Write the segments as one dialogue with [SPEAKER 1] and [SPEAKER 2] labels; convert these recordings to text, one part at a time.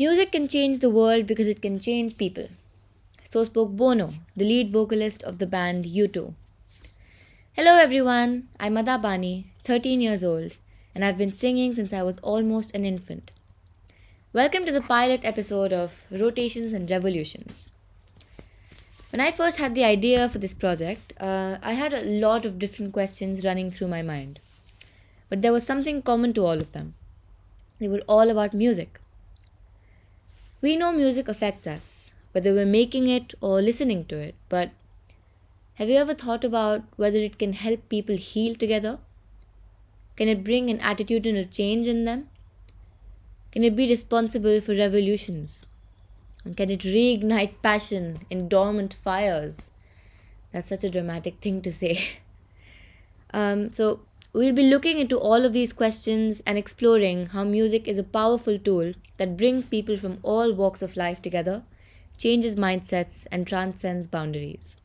[SPEAKER 1] Music can change the world because it can change people. So spoke Bono, the lead vocalist of the band U2. Hello everyone, I'm Ada Bani, 13 years old, and I've been singing since I was almost an infant. Welcome to the pilot episode of Rotations and Revolutions. When I first had the idea for this project, uh, I had a lot of different questions running through my mind. But there was something common to all of them. They were all about music. We know music affects us, whether we're making it or listening to it, but have you ever thought about whether it can help people heal together? Can it bring an attitudinal change in them? Can it be responsible for revolutions? And can it reignite passion in dormant fires? That's such a dramatic thing to say. Um, so, we'll be looking into all of these questions and exploring how music is a powerful tool that brings people from all walks of life together, changes mindsets, and transcends boundaries.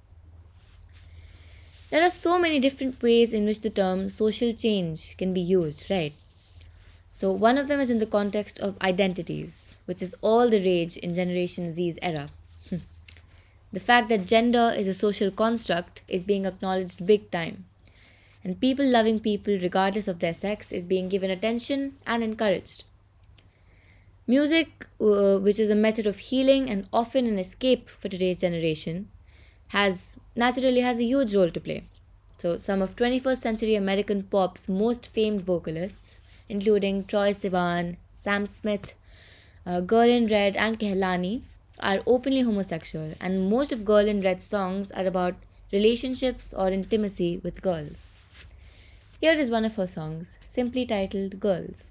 [SPEAKER 1] There are so many different ways in which the term social change can be used, right? So, one of them is in the context of identities, which is all the rage in Generation Z's era. the fact that gender is a social construct is being acknowledged big time, and people loving people regardless of their sex is being given attention and encouraged. Music, uh, which is a method of healing and often an escape for today's generation, has naturally has a huge role to play. So, some of 21st century American pop's most famed vocalists including Troye Sivan, Sam Smith, uh, Girl in Red, and Kehlani, are openly homosexual, and most of Girl in Red's songs are about relationships or intimacy with girls. Here is one of her songs, simply titled Girls.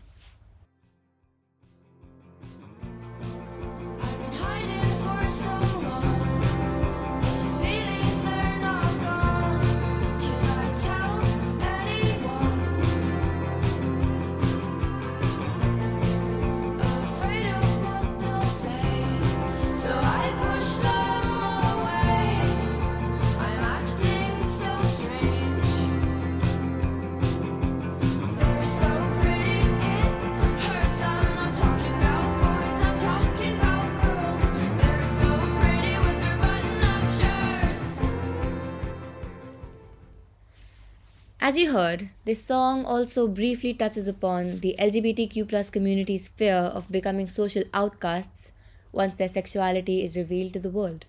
[SPEAKER 1] As you heard, this song also briefly touches upon the LGBTQ community's fear of becoming social outcasts once their sexuality is revealed to the world.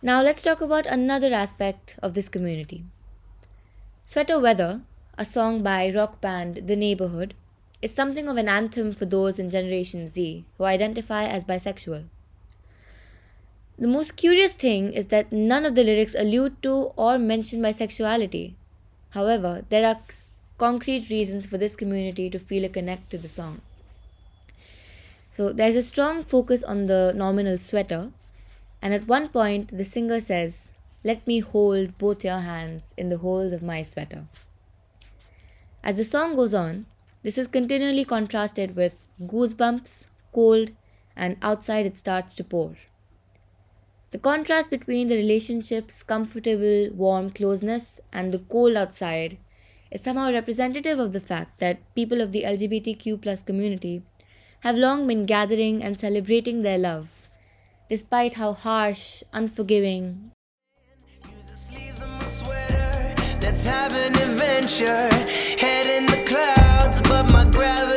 [SPEAKER 1] Now let's talk about another aspect of this community. Sweater Weather, a song by rock band The Neighborhood, is something of an anthem for those in Generation Z who identify as bisexual. The most curious thing is that none of the lyrics allude to or mention bisexuality. However, there are concrete reasons for this community to feel a connect to the song. So there's a strong focus on the nominal sweater, and at one point the singer says, Let me hold both your hands in the holes of my sweater. As the song goes on, this is continually contrasted with goosebumps, cold, and outside it starts to pour. The contrast between the relationship's comfortable, warm closeness and the cold outside is somehow representative of the fact that people of the LGBTQ community have long been gathering and celebrating their love, despite how harsh, unforgiving, Let's have an adventure. Head in the clouds above my gravity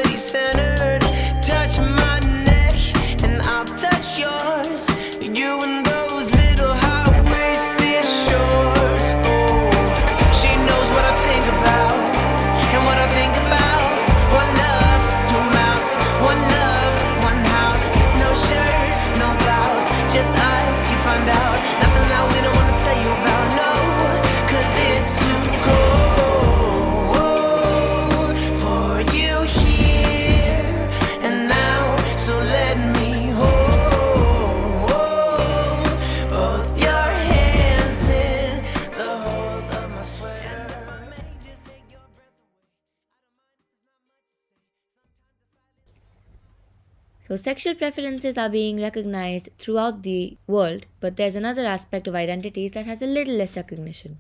[SPEAKER 1] So, sexual preferences are being recognized throughout the world, but there's another aspect of identities that has a little less recognition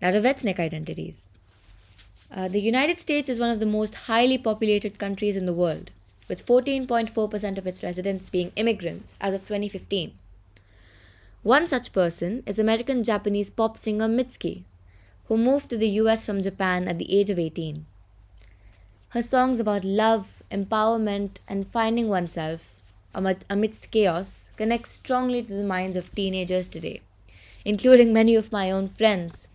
[SPEAKER 1] that of ethnic identities. Uh, the United States is one of the most highly populated countries in the world, with 14.4% of its residents being immigrants as of 2015. One such person is American Japanese pop singer Mitski, who moved to the US from Japan at the age of 18. Her songs about love, empowerment, and finding oneself amidst chaos connect strongly to the minds of teenagers today, including many of my own friends.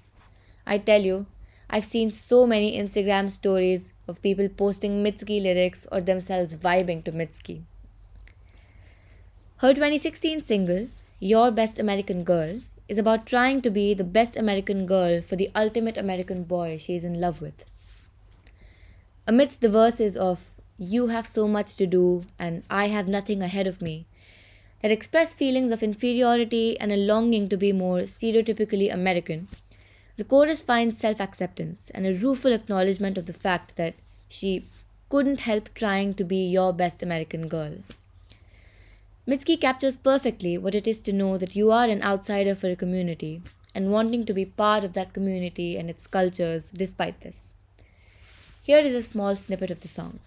[SPEAKER 1] I tell you, I've seen so many Instagram stories of people posting Mitski lyrics or themselves vibing to Mitski. Her 2016 single, Your Best American Girl, is about trying to be the best American girl for the ultimate American boy she is in love with. Amidst the verses of You have so much to do and I have nothing ahead of me, that express feelings of inferiority and a longing to be more stereotypically American, the chorus finds self acceptance and a rueful acknowledgement of the fact that she couldn't help trying to be your best American girl. Mitski captures perfectly what it is to know that you are an outsider for a community and wanting to be part of that community and its cultures despite this. Here is a small snippet of the song.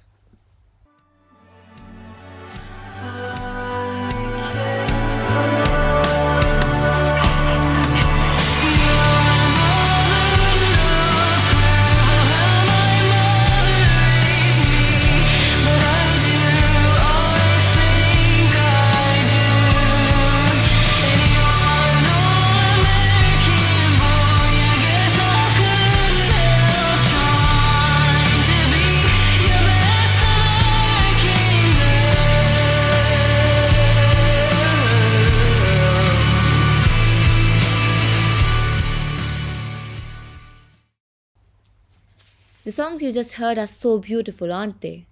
[SPEAKER 1] The songs you just heard are so beautiful, aren't they?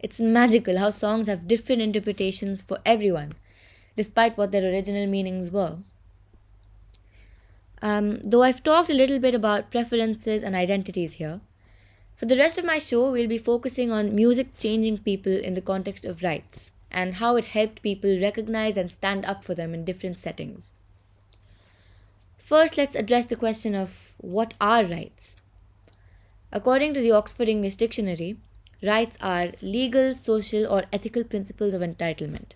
[SPEAKER 1] It's magical how songs have different interpretations for everyone, despite what their original meanings were. Um, though I've talked a little bit about preferences and identities here, for the rest of my show, we'll be focusing on music changing people in the context of rights and how it helped people recognize and stand up for them in different settings. First, let's address the question of what are rights? According to the Oxford English Dictionary, rights are legal, social, or ethical principles of entitlement.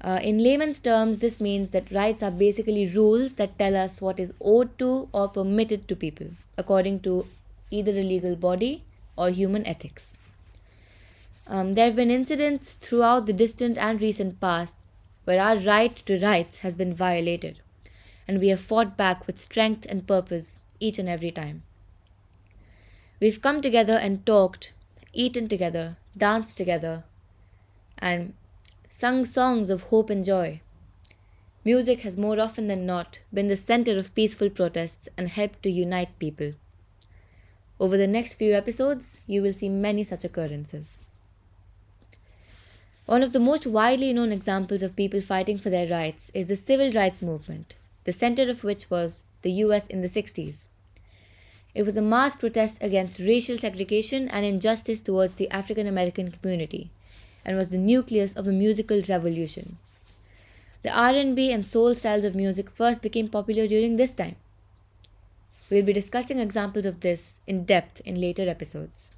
[SPEAKER 1] Uh, in layman's terms, this means that rights are basically rules that tell us what is owed to or permitted to people, according to either a legal body or human ethics. Um, there have been incidents throughout the distant and recent past where our right to rights has been violated, and we have fought back with strength and purpose each and every time. We've come together and talked, eaten together, danced together, and sung songs of hope and joy. Music has more often than not been the center of peaceful protests and helped to unite people. Over the next few episodes, you will see many such occurrences. One of the most widely known examples of people fighting for their rights is the civil rights movement, the center of which was the US in the 60s. It was a mass protest against racial segregation and injustice towards the African American community and was the nucleus of a musical revolution. The R&B and soul styles of music first became popular during this time. We'll be discussing examples of this in depth in later episodes.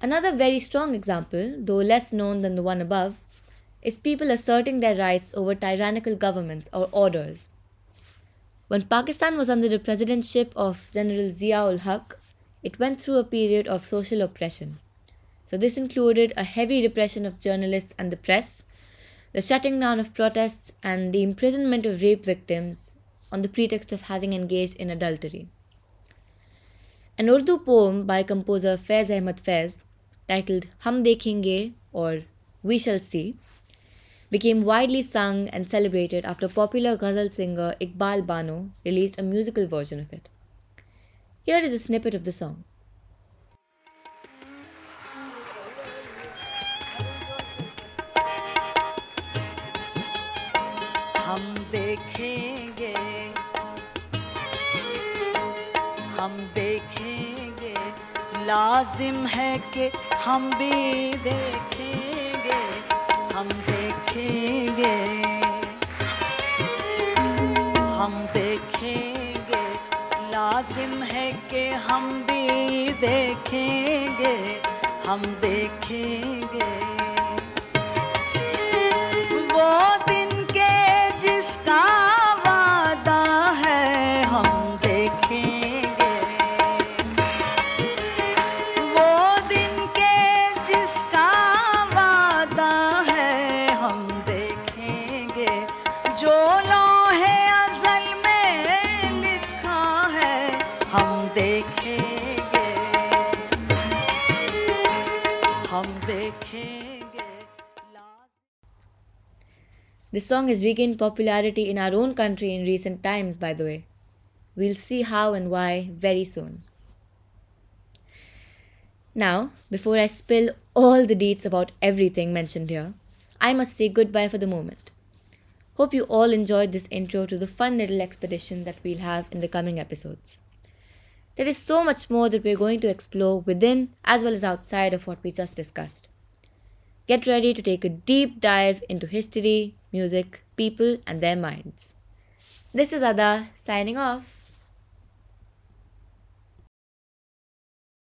[SPEAKER 1] Another very strong example, though less known than the one above, is people asserting their rights over tyrannical governments or orders when Pakistan was under the presidentship of General Zia ul Haq, it went through a period of social oppression. So, this included a heavy repression of journalists and the press, the shutting down of protests, and the imprisonment of rape victims on the pretext of having engaged in adultery. An Urdu poem by composer Faiz Ahmad Faiz, titled Hum Dekhenge or We Shall See, became widely sung and celebrated after popular ghazal singer Iqbal Bano released a musical version of it. Here is a snippet of the song.
[SPEAKER 2] हम देखेंगे हम देखेंगे लाजिम है कि हम भी देखेंगे हम लाजिम है कि हम भी देखेंगे हम देखेंगे। वो दिन हम देखेंगे लाज
[SPEAKER 1] This song has regained popularity in our own country in recent times, by the way. We'll see how and why very soon. Now, before I spill all the deets about everything mentioned here, I must say goodbye for the moment. Hope you all enjoyed this intro to the fun little expedition that we'll have in the coming episodes. There is so much more that we're going to explore within as well as outside of what we just discussed. Get ready to take a deep dive into history, music, people, and their minds. This is Ada signing off.